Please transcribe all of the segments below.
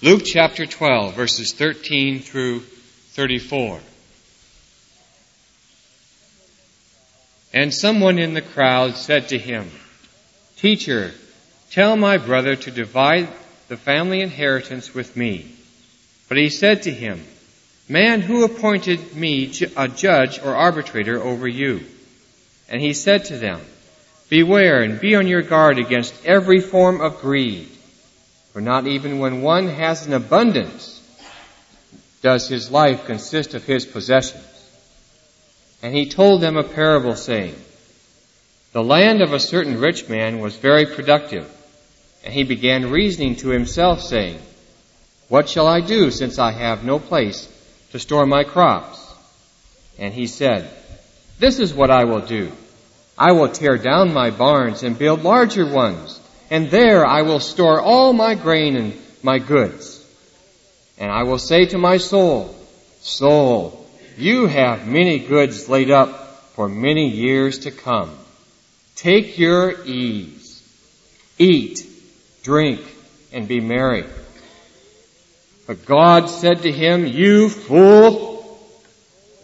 Luke chapter 12, verses 13 through 34. And someone in the crowd said to him, Teacher, tell my brother to divide the family inheritance with me. But he said to him, Man, who appointed me a judge or arbitrator over you? And he said to them, Beware and be on your guard against every form of greed. For not even when one has an abundance does his life consist of his possessions. And he told them a parable saying, The land of a certain rich man was very productive. And he began reasoning to himself saying, What shall I do since I have no place to store my crops? And he said, This is what I will do. I will tear down my barns and build larger ones, and there I will store all my grain and my goods. And I will say to my soul, Soul, you have many goods laid up for many years to come. Take your ease. Eat, drink, and be merry. But God said to him, You fool!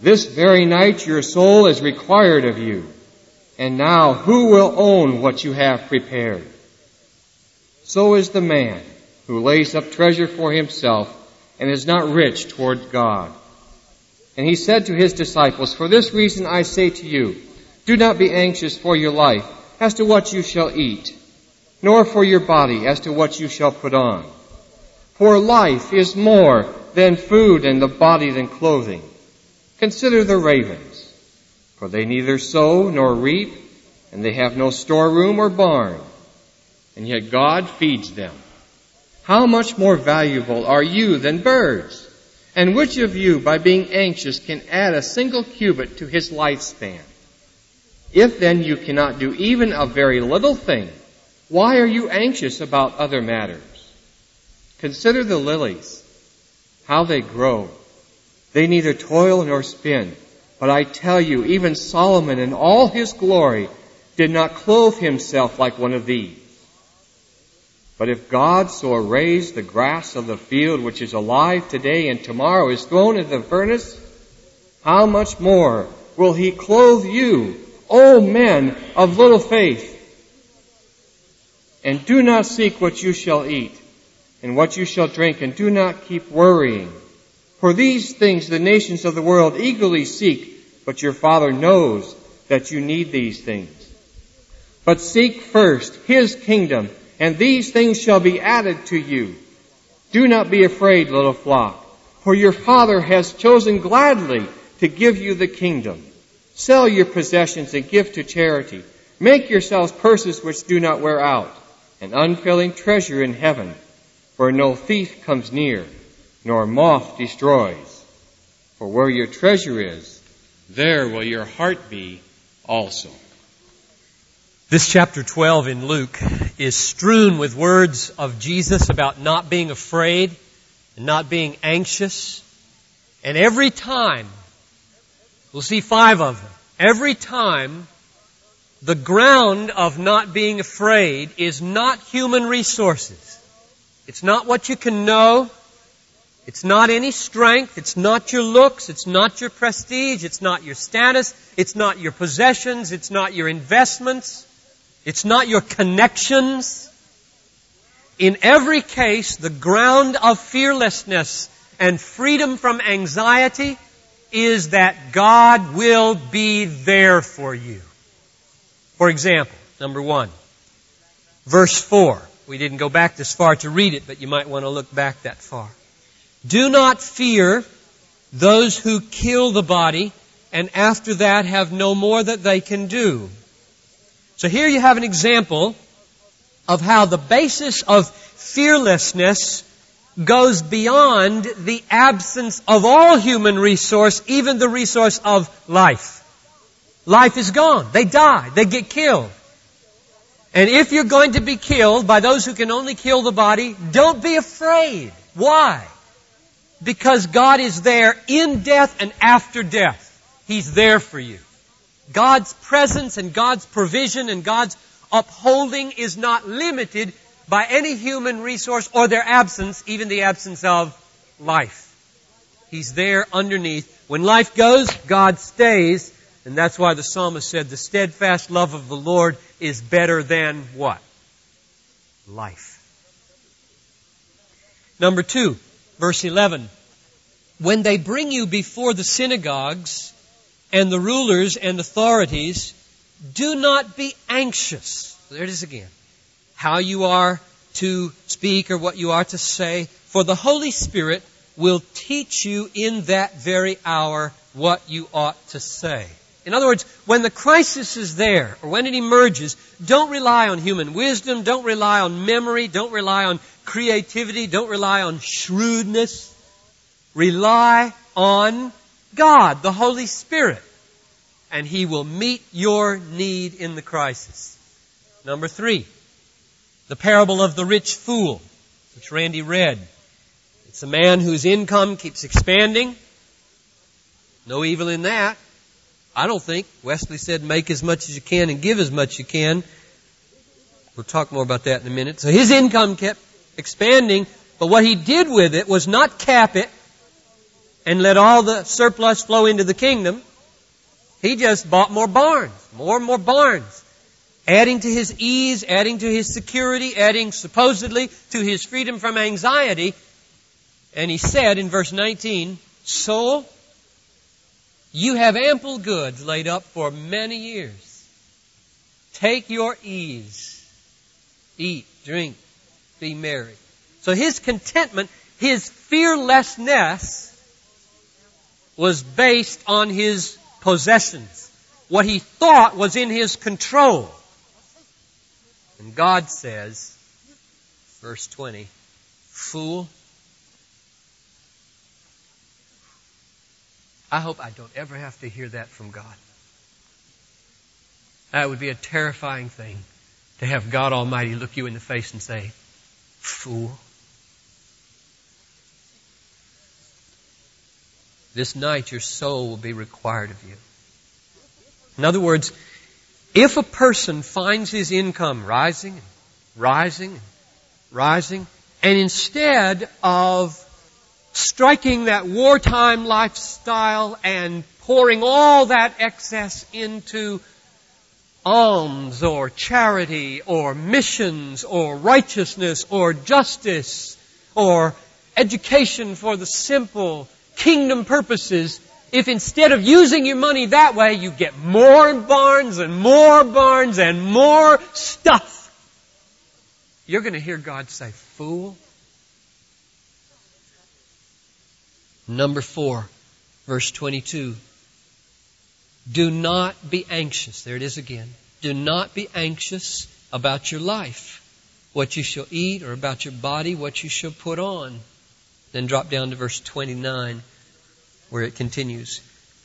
This very night your soul is required of you. And now who will own what you have prepared? So is the man who lays up treasure for himself and is not rich toward God. And he said to his disciples, For this reason I say to you, do not be anxious for your life as to what you shall eat, nor for your body as to what you shall put on. For life is more than food and the body than clothing. Consider the ravens, for they neither sow nor reap, and they have no storeroom or barn, and yet God feeds them. How much more valuable are you than birds? And which of you, by being anxious, can add a single cubit to his lifespan? If then you cannot do even a very little thing, why are you anxious about other matters? Consider the lilies, how they grow. They neither toil nor spin. But I tell you, even Solomon in all his glory did not clothe himself like one of these. But if God so arrays the grass of the field, which is alive today and tomorrow is thrown into the furnace, how much more will he clothe you, O men of little faith? And do not seek what you shall eat and what you shall drink, and do not keep worrying. For these things the nations of the world eagerly seek, but your Father knows that you need these things. But seek first His kingdom, and these things shall be added to you. Do not be afraid, little flock, for your Father has chosen gladly to give you the kingdom. Sell your possessions and give to charity. Make yourselves purses which do not wear out, an unfailing treasure in heaven where no thief comes near, nor moth destroys. For where your treasure is, there will your heart be also. This chapter 12 in Luke is strewn with words of Jesus about not being afraid and not being anxious. And every time, we'll see five of them, every time the ground of not being afraid is not human resources. It's not what you can know. It's not any strength. It's not your looks. It's not your prestige. It's not your status. It's not your possessions. It's not your investments. It's not your connections. In every case, the ground of fearlessness and freedom from anxiety is that God will be there for you. For example, number one, verse four. We didn't go back this far to read it, but you might want to look back that far. Do not fear those who kill the body and after that have no more that they can do. So here you have an example of how the basis of fearlessness goes beyond the absence of all human resource, even the resource of life. Life is gone. They die. They get killed. And if you're going to be killed by those who can only kill the body, don't be afraid. Why? Because God is there in death and after death. He's there for you. God's presence and God's provision and God's upholding is not limited by any human resource or their absence, even the absence of life. He's there underneath. When life goes, God stays. And that's why the psalmist said, the steadfast love of the Lord is better than what? Life. Number two, verse 11. When they bring you before the synagogues and the rulers and authorities, do not be anxious. There it is again. How you are to speak or what you are to say, for the Holy Spirit will teach you in that very hour what you ought to say. In other words, when the crisis is there, or when it emerges, don't rely on human wisdom, don't rely on memory, don't rely on creativity, don't rely on shrewdness. Rely on God, the Holy Spirit, and He will meet your need in the crisis. Number three, the parable of the rich fool, which Randy read. It's a man whose income keeps expanding. No evil in that. I don't think. Wesley said make as much as you can and give as much as you can. We'll talk more about that in a minute. So his income kept expanding, but what he did with it was not cap it and let all the surplus flow into the kingdom. He just bought more barns, more and more barns, adding to his ease, adding to his security, adding supposedly to his freedom from anxiety, and he said in verse 19, Soul, you have ample goods laid up for many years. Take your ease. Eat, drink, be merry. So his contentment, his fearlessness was based on his possessions. What he thought was in his control. And God says, verse 20, Fool, I hope I don't ever have to hear that from God. That would be a terrifying thing to have God Almighty look you in the face and say, Fool. This night your soul will be required of you. In other words, if a person finds his income rising, rising, rising, and instead of striking that wartime lifestyle and pouring all that excess into alms or charity or missions or righteousness or justice or education for the simple kingdom purposes, if instead of using your money that way, you get more barns and more barns and more stuff, you're going to hear God say, Fool, Number four, verse 22. Do not be anxious. There it is again. Do not be anxious about your life, what you shall eat, or about your body, what you shall put on. Then drop down to verse 29, where it continues.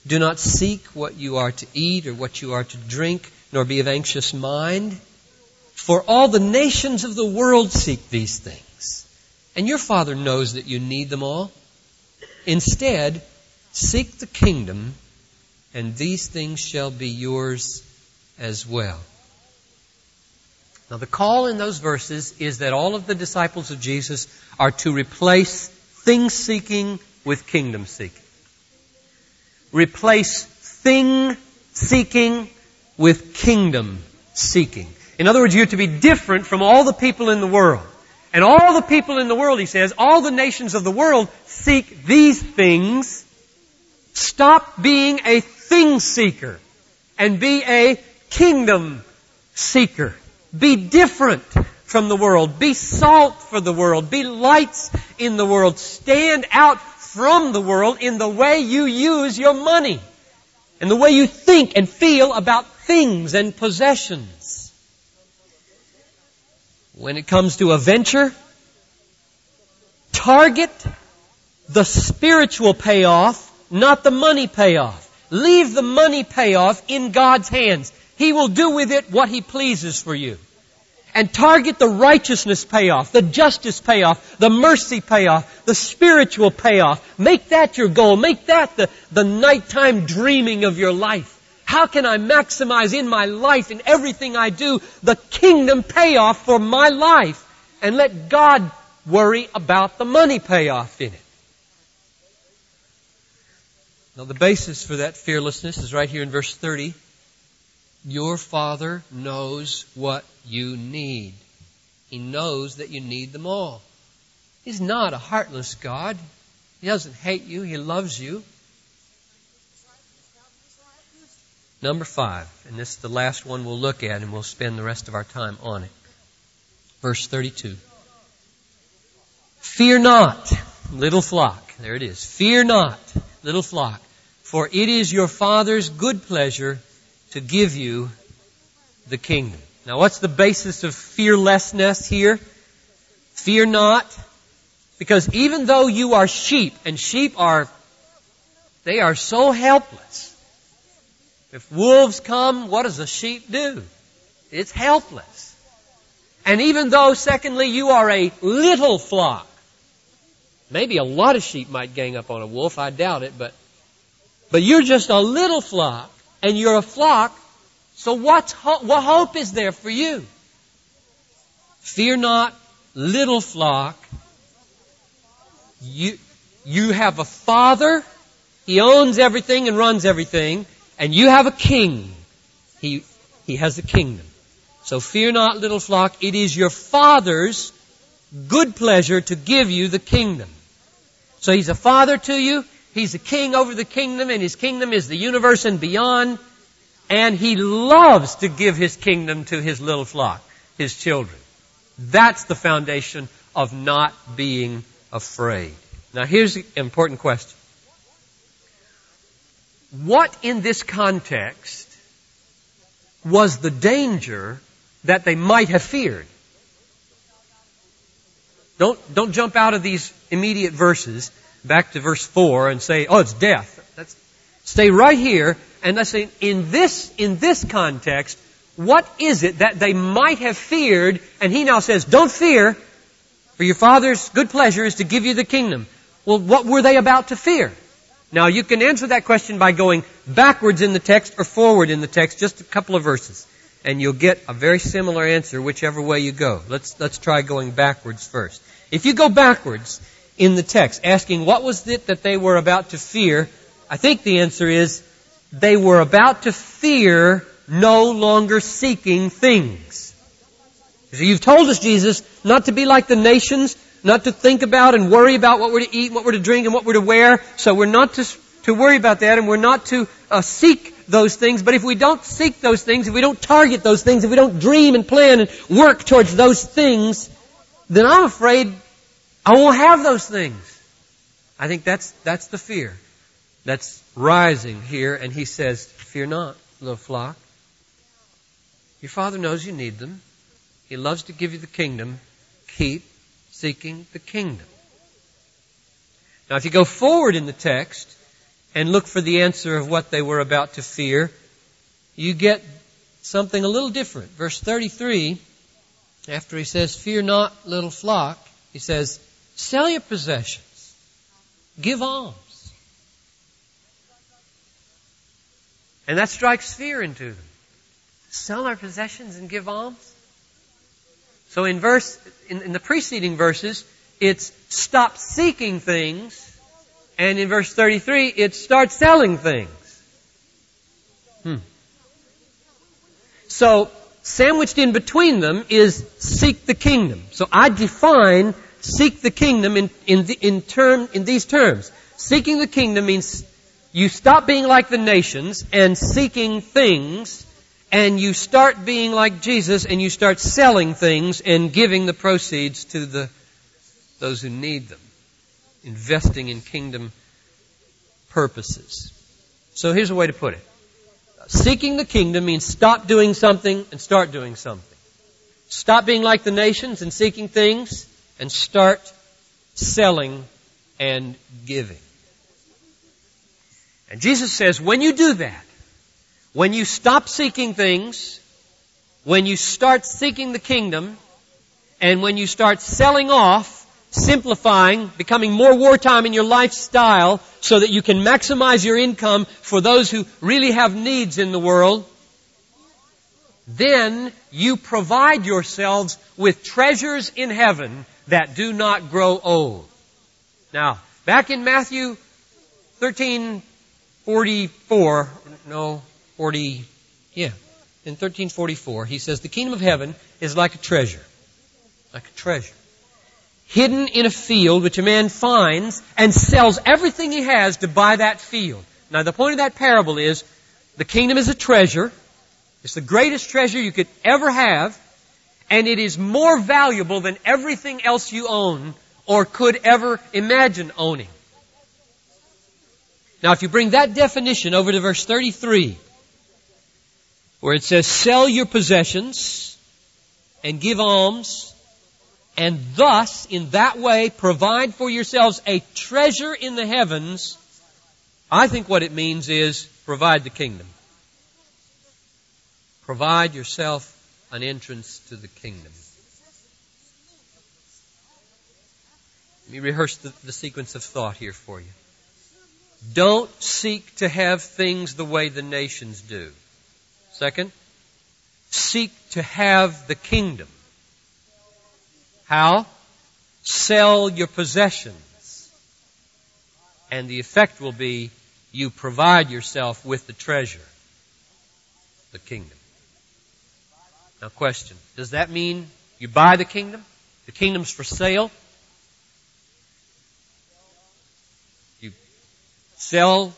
Do not seek what you are to eat or what you are to drink, nor be of anxious mind. For all the nations of the world seek these things. And your Father knows that you need them all. Instead, seek the kingdom, and these things shall be yours as well. Now, the call in those verses is that all of the disciples of Jesus are to replace thing seeking with kingdom seeking. Replace thing seeking with kingdom seeking. In other words, you're to be different from all the people in the world. And all the people in the world, he says, all the nations of the world seek these things. Stop being a thing seeker and be a kingdom seeker. Be different from the world. Be salt for the world. Be lights in the world. Stand out from the world in the way you use your money and the way you think and feel about things and possessions. When it comes to a venture, target the spiritual payoff, not the money payoff. Leave the money payoff in God's hands. He will do with it what He pleases for you. And target the righteousness payoff, the justice payoff, the mercy payoff, the spiritual payoff. Make that your goal. Make that the, the nighttime dreaming of your life. How can I maximize in my life, in everything I do, the kingdom payoff for my life? and let God worry about the money payoff in it. Now, the basis for that fearlessness is right here in verse 30. Your Father knows what you need. He knows that you need them all. He's not a heartless God. He doesn't hate you. He loves you. Number five, and this is the last one we'll look at, and we'll spend the rest of our time on it. Verse 32. Fear not, little flock. There it is. Fear not, little flock, for it is your Father's good pleasure to give you the kingdom. Now, what's the basis of fearlessness here? Fear not, because even though you are sheep, and sheep are, they are so helpless. If wolves come, what does a sheep do? It's helpless. And even though, secondly, you are a little flock, maybe a lot of sheep might gang up on a wolf, I doubt it, but, but you're just a little flock, and you're a flock, so what's ho- what hope is there for you? Fear not, little flock. You, you have a father. He owns everything and runs everything and you have a king. He, he has a kingdom. So fear not, little flock. It is your Father's good pleasure to give you the kingdom. So He's a Father to you. He's the king over the kingdom, and His kingdom is the universe and beyond. And He loves to give His kingdom to His little flock, His children. That's the foundation of not being afraid. Now here's an important question what in this context was the danger that they might have feared? Don't, don't jump out of these immediate verses back to verse 4 and say, oh, it's death. That's, stay right here and let's say, in this, in this context, what is it that they might have feared? And he now says, don't fear, for your father's good pleasure is to give you the kingdom. Well, what were they about to fear? Now you can answer that question by going backwards in the text or forward in the text, just a couple of verses. And you'll get a very similar answer whichever way you go. Let's, let's try going backwards first. If you go backwards in the text, asking what was it that they were about to fear, I think the answer is they were about to fear no longer seeking things. So you've told us, Jesus, not to be like the nations, not to think about and worry about what we're to eat, what we're to drink, and what we're to wear. So we're not to, to worry about that, and we're not to uh, seek those things. But if we don't seek those things, if we don't target those things, if we don't dream and plan and work towards those things, then I'm afraid I won't have those things. I think that's, that's the fear that's rising here. And he says, Fear not, little flock. Your father knows you need them. He loves to give you the kingdom. Keep seeking the kingdom. Now, if you go forward in the text and look for the answer of what they were about to fear, you get something a little different. Verse 33, after he says, Fear not, little flock, he says, Sell your possessions, give alms. And that strikes fear into them. Sell our possessions and give alms? So in verse, in, in the preceding verses, it's stop seeking things, and in verse 33, it starts selling things. Hmm. So, sandwiched in between them is seek the kingdom. So I define seek the kingdom in, in, the, in, term, in these terms. Seeking the kingdom means you stop being like the nations and seeking things and you start being like Jesus and you start selling things and giving the proceeds to the those who need them, investing in kingdom purposes. So here's a way to put it. Seeking the kingdom means stop doing something and start doing something. Stop being like the nations and seeking things and start selling and giving. And Jesus says, when you do that, when you stop seeking things, when you start seeking the kingdom, and when you start selling off, simplifying, becoming more wartime in your lifestyle so that you can maximize your income for those who really have needs in the world, then you provide yourselves with treasures in heaven that do not grow old. Now, back in Matthew 13, 44, no, 40, yeah, in 1344, he says, the kingdom of heaven is like a treasure. Like a treasure. Hidden in a field which a man finds and sells everything he has to buy that field. Now the point of that parable is, the kingdom is a treasure. It's the greatest treasure you could ever have. And it is more valuable than everything else you own or could ever imagine owning. Now, if you bring that definition over to verse 33, where it says, sell your possessions and give alms, and thus, in that way, provide for yourselves a treasure in the heavens, I think what it means is provide the kingdom. Provide yourself an entrance to the kingdom. Let me rehearse the, the sequence of thought here for you. Don't seek to have things the way the nations do. Second, seek to have the kingdom. How? Sell your possessions. And the effect will be you provide yourself with the treasure, the kingdom. Now question, does that mean you buy the kingdom? The kingdom's for sale? You sell,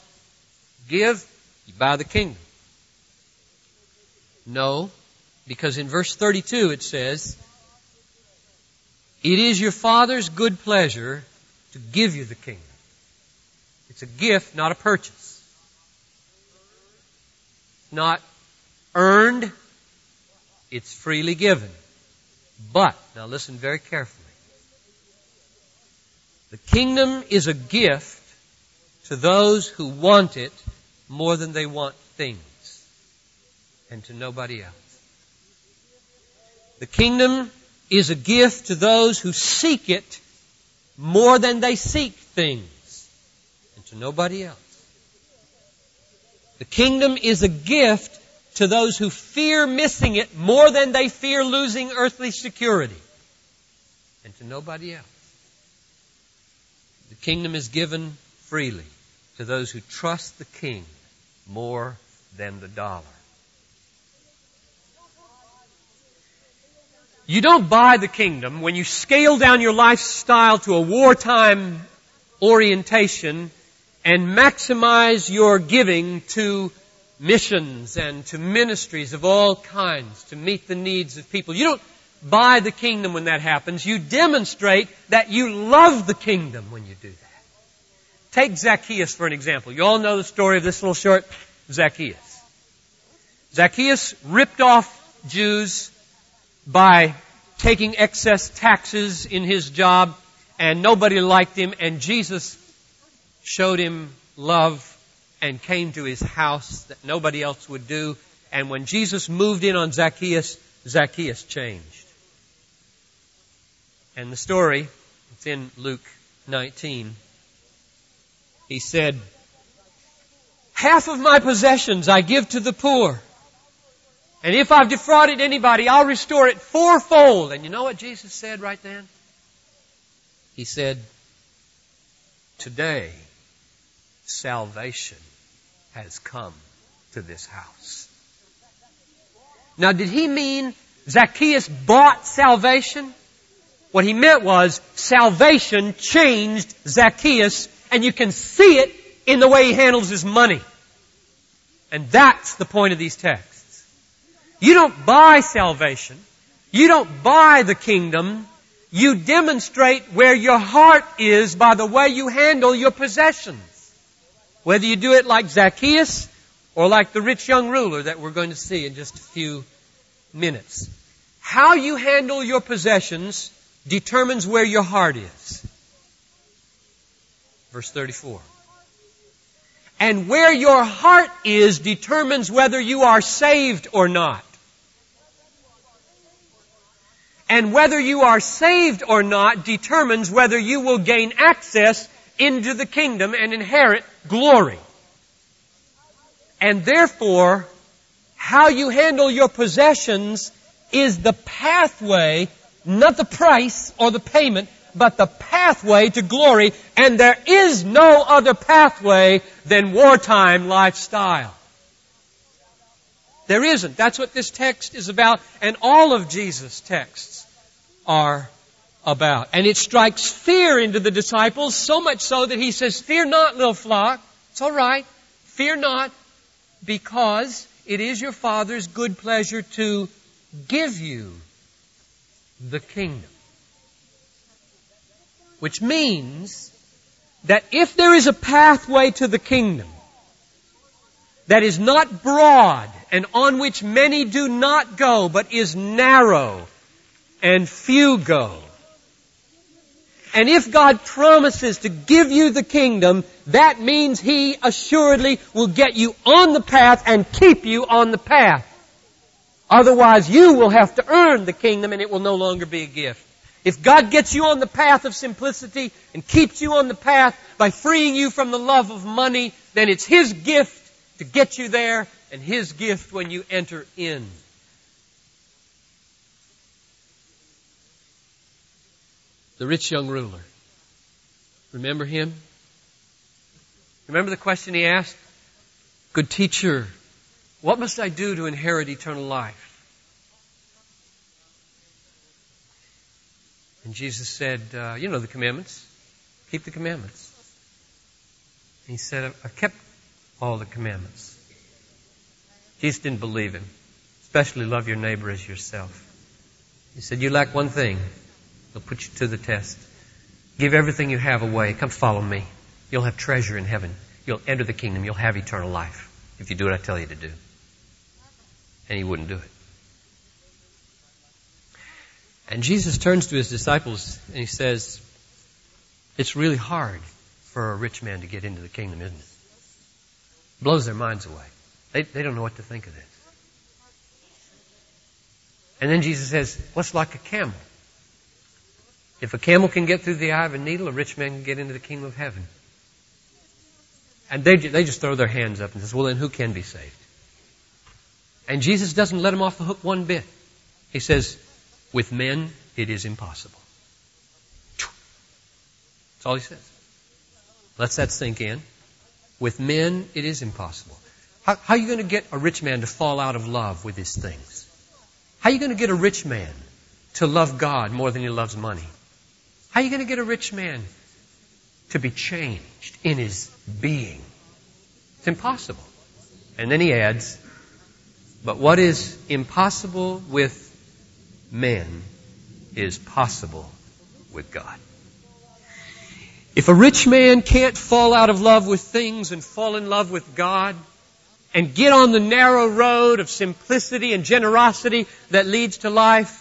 give, you buy the kingdom. No, because in verse 32 it says, It is your Father's good pleasure to give you the kingdom. It's a gift, not a purchase. Not earned, it's freely given. But, now listen very carefully. The kingdom is a gift to those who want it more than they want things, and to nobody else. The kingdom is a gift to those who seek it more than they seek things, and to nobody else. The kingdom is a gift to those who fear missing it more than they fear losing earthly security, and to nobody else. The kingdom is given freely to those who trust the King more than the dollar. You don't buy the kingdom when you scale down your lifestyle to a wartime orientation and maximize your giving to missions and to ministries of all kinds to meet the needs of people. You don't buy the kingdom when that happens. You demonstrate that you love the kingdom when you do that. Take Zacchaeus for an example. You all know the story of this little short Zacchaeus. Zacchaeus ripped off Jews by taking excess taxes in his job and nobody liked him and Jesus showed him love and came to his house that nobody else would do. And when Jesus moved in on Zacchaeus, Zacchaeus changed. And the story, it's in Luke 19, he said, Half of my possessions I give to the poor. And if I've defrauded anybody, I'll restore it fourfold. And you know what Jesus said right then? He said, Today, salvation has come to this house. Now, did he mean Zacchaeus bought salvation? What he meant was salvation changed Zacchaeus and you can see it in the way he handles his money. And that's the point of these texts. You don't buy salvation. You don't buy the kingdom. You demonstrate where your heart is by the way you handle your possessions. Whether you do it like Zacchaeus or like the rich young ruler that we're going to see in just a few minutes. How you handle your possessions determines where your heart is. Verse 34. And where your heart is determines whether you are saved or not. And whether you are saved or not determines whether you will gain access into the kingdom and inherit glory. And therefore, how you handle your possessions is the pathway, not the price or the payment, but the pathway to glory, and there is no other pathway than wartime lifestyle. There isn't. That's what this text is about, and all of Jesus' texts are about. And it strikes fear into the disciples, so much so that he says, Fear not, little flock. It's all right. Fear not, because it is your Father's good pleasure to give you the kingdom. Which means that if there is a pathway to the kingdom that is not broad and on which many do not go, but is narrow and few go, and if God promises to give you the kingdom, that means He assuredly will get you on the path and keep you on the path. Otherwise, you will have to earn the kingdom and it will no longer be a gift. If God gets you on the path of simplicity and keeps you on the path by freeing you from the love of money, then it's His gift to get you there and His gift when you enter in. The rich young ruler. Remember him? Remember the question he asked? Good teacher, what must I do to inherit eternal life? And Jesus said, uh, You know the commandments. Keep the commandments. He said, I've kept all the commandments. Jesus didn't believe him, especially love your neighbor as yourself. He said, You lack one thing. They'll put you to the test. Give everything you have away. Come follow me. You'll have treasure in heaven. You'll enter the kingdom. You'll have eternal life if you do what I tell you to do. And he wouldn't do it. And Jesus turns to his disciples and he says, It's really hard for a rich man to get into the kingdom, isn't it? Blows their minds away. They, they don't know what to think of this. And then Jesus says, What's like a camel? If a camel can get through the eye of a needle, a rich man can get into the kingdom of heaven. And they, they just throw their hands up and says, well then who can be saved? And Jesus doesn't let them off the hook one bit. He says, with men it is impossible. That's all he says. Let's that sink in. With men it is impossible. How, how are you going to get a rich man to fall out of love with his things? How are you going to get a rich man to love God more than he loves money? How are you going to get a rich man to be changed in his being? It's impossible. And then he adds, but what is impossible with men is possible with God. If a rich man can't fall out of love with things and fall in love with God and get on the narrow road of simplicity and generosity that leads to life,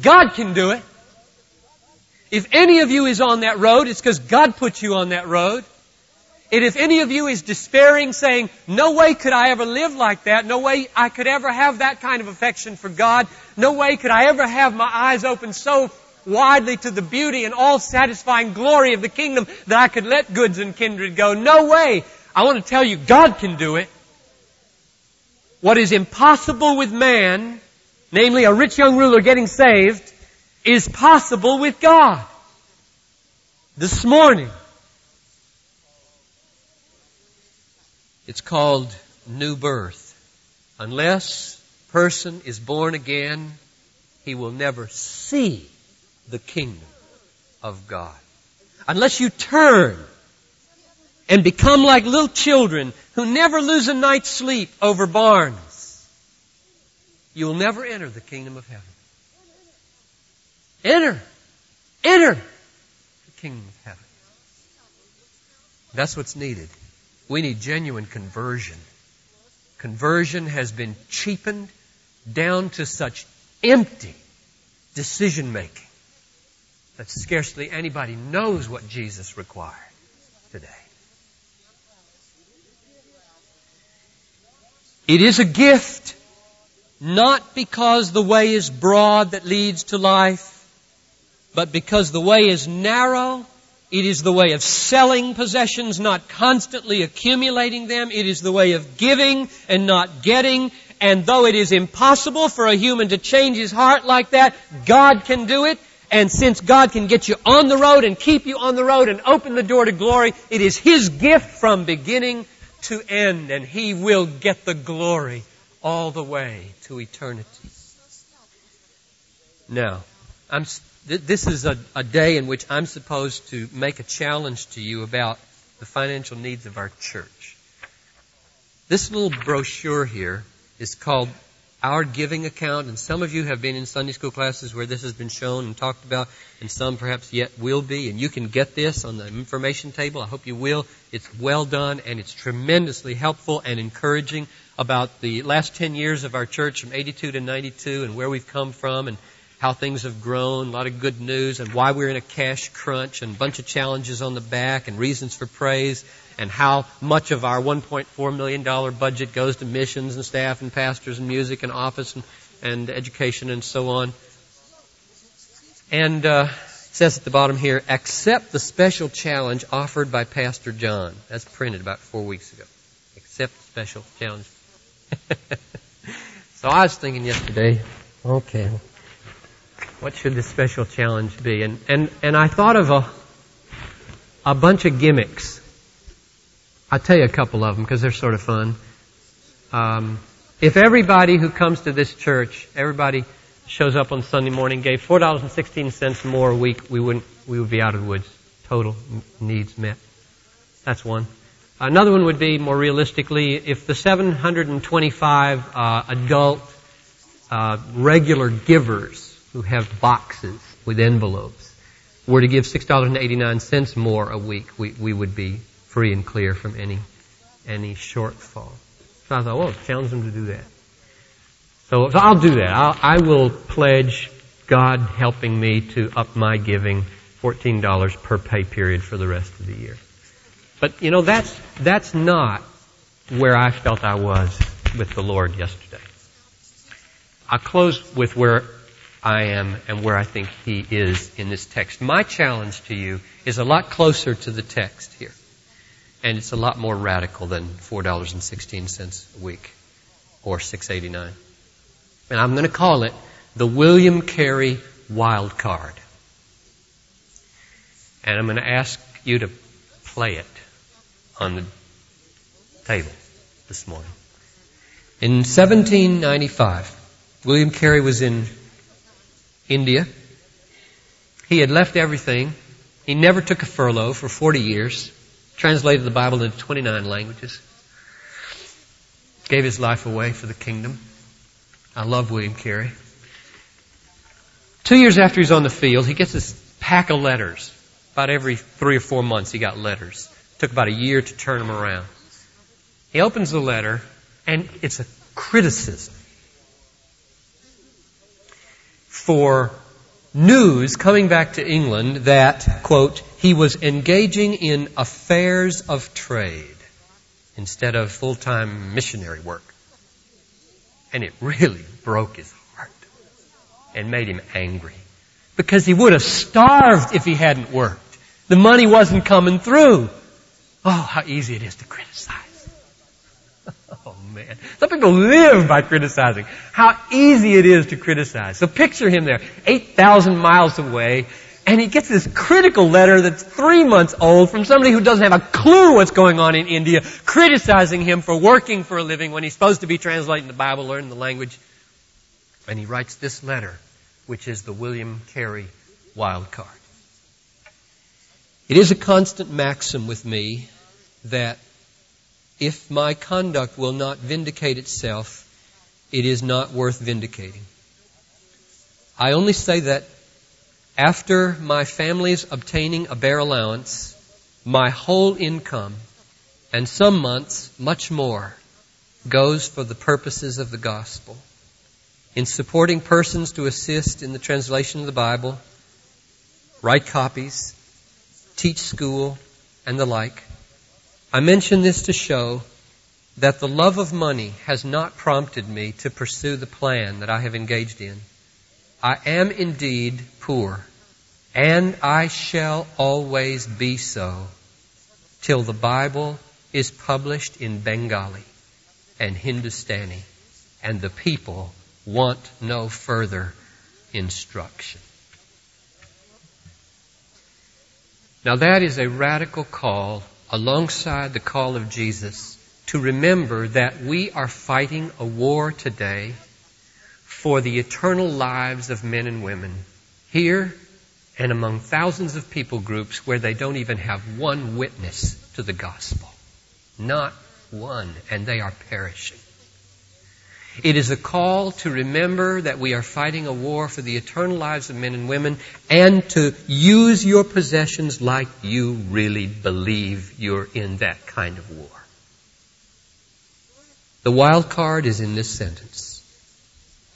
God can do it. If any of you is on that road, it's because God put you on that road. And if any of you is despairing, saying, no way could I ever live like that, no way I could ever have that kind of affection for God, no way could I ever have my eyes open so widely to the beauty and all satisfying glory of the kingdom that I could let goods and kindred go. No way. I want to tell you, God can do it. What is impossible with man, namely a rich young ruler getting saved, is possible with God. This morning, it's called new birth. Unless person is born again, he will never see the kingdom of God. Unless you turn and become like little children who never lose a night's sleep over barns, you will never enter the kingdom of heaven. Enter. Enter the kingdom of heaven. That's what's needed. We need genuine conversion. Conversion has been cheapened down to such empty decision making that scarcely anybody knows what Jesus required today. It is a gift, not because the way is broad that leads to life, but because the way is narrow, it is the way of selling possessions, not constantly accumulating them. It is the way of giving and not getting. And though it is impossible for a human to change his heart like that, God can do it. And since God can get you on the road and keep you on the road and open the door to glory, it is His gift from beginning to end. And He will get the glory all the way to eternity. Now, I'm, this is a, a day in which I'm supposed to make a challenge to you about the financial needs of our church. This little brochure here is called Our Giving Account, and some of you have been in Sunday school classes where this has been shown and talked about, and some perhaps yet will be, and you can get this on the information table. I hope you will. It's well done, and it's tremendously helpful and encouraging about the last 10 years of our church from 82 to 92 and where we've come from and how things have grown, a lot of good news, and why we're in a cash crunch, and a bunch of challenges on the back, and reasons for praise, and how much of our $1.4 million budget goes to missions and staff and pastors and music and office and, and education and so on. And uh, it says at the bottom here, accept the special challenge offered by Pastor John. That's printed about four weeks ago. Accept the special challenge. so I was thinking yesterday, okay, what should the special challenge be? And, and, and I thought of a, a bunch of gimmicks. I'll tell you a couple of them because they're sort of fun. Um, if everybody who comes to this church, everybody shows up on Sunday morning, gave four dollars and sixteen cents more a week, we wouldn't, we would be out of the woods. Total needs met. That's one. Another one would be more realistically, if the 725 uh, adult uh, regular givers who have boxes with envelopes were to give $6.89 more a week, we, we would be free and clear from any, any shortfall. So I thought, well, challenge them to do that. So, so I'll do that. I'll, I will pledge God helping me to up my giving $14 per pay period for the rest of the year. But, you know, that's, that's not where I felt I was with the Lord yesterday. I'll close with where I am and where I think he is in this text. My challenge to you is a lot closer to the text here. And it's a lot more radical than $4.16 a week or $6.89. And I'm going to call it the William Carey wild card. And I'm going to ask you to play it on the table this morning. In 1795, William Carey was in India. He had left everything. He never took a furlough for 40 years. Translated the Bible into 29 languages. Gave his life away for the kingdom. I love William Carey. Two years after he's on the field, he gets this pack of letters. About every three or four months, he got letters. It took about a year to turn them around. He opens the letter, and it's a criticism for news coming back to England that, quote, he was engaging in affairs of trade instead of full time missionary work. And it really broke his heart and made him angry. Because he would have starved if he hadn't worked. The money wasn't coming through. Oh, how easy it is to criticize. Man. Some people live by criticizing. How easy it is to criticize. So picture him there, 8,000 miles away, and he gets this critical letter that's three months old from somebody who doesn't have a clue what's going on in India, criticizing him for working for a living when he's supposed to be translating the Bible, learning the language. And he writes this letter, which is the William Carey wild card. It is a constant maxim with me that if my conduct will not vindicate itself, it is not worth vindicating. I only say that after my family's obtaining a bare allowance, my whole income, and some months much more, goes for the purposes of the gospel. In supporting persons to assist in the translation of the Bible, write copies, teach school, and the like. I mention this to show that the love of money has not prompted me to pursue the plan that I have engaged in. I am indeed poor, and I shall always be so till the Bible is published in Bengali and Hindustani and the people want no further instruction. Now that is a radical call alongside the call of Jesus to remember that we are fighting a war today for the eternal lives of men and women here and among thousands of people groups where they don't even have one witness to the gospel. Not one, and they are perishing. It is a call to remember that we are fighting a war for the eternal lives of men and women and to use your possessions like you really believe you're in that kind of war. The wild card is in this sentence.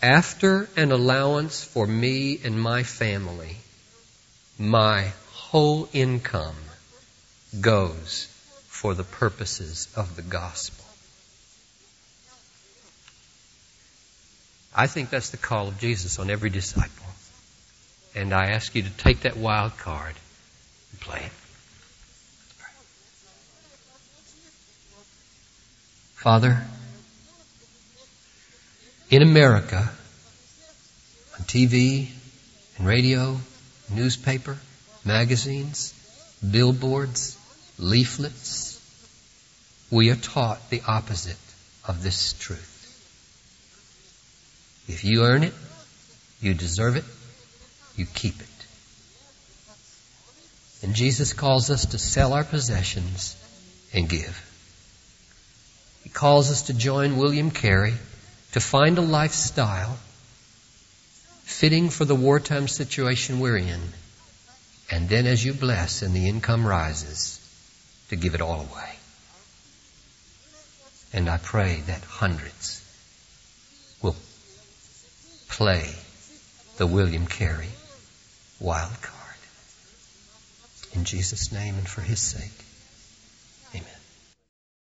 After an allowance for me and my family, my whole income goes for the purposes of the gospel. I think that's the call of Jesus on every disciple. And I ask you to take that wild card and play it. Father, in America, on TV and radio, newspaper, magazines, billboards, leaflets, we are taught the opposite of this truth. If you earn it, you deserve it, you keep it. And Jesus calls us to sell our possessions and give. He calls us to join William Carey to find a lifestyle fitting for the wartime situation we're in. And then as you bless and the income rises, to give it all away. And I pray that hundreds play the William Carey wild card. In Jesus' name and for his sake.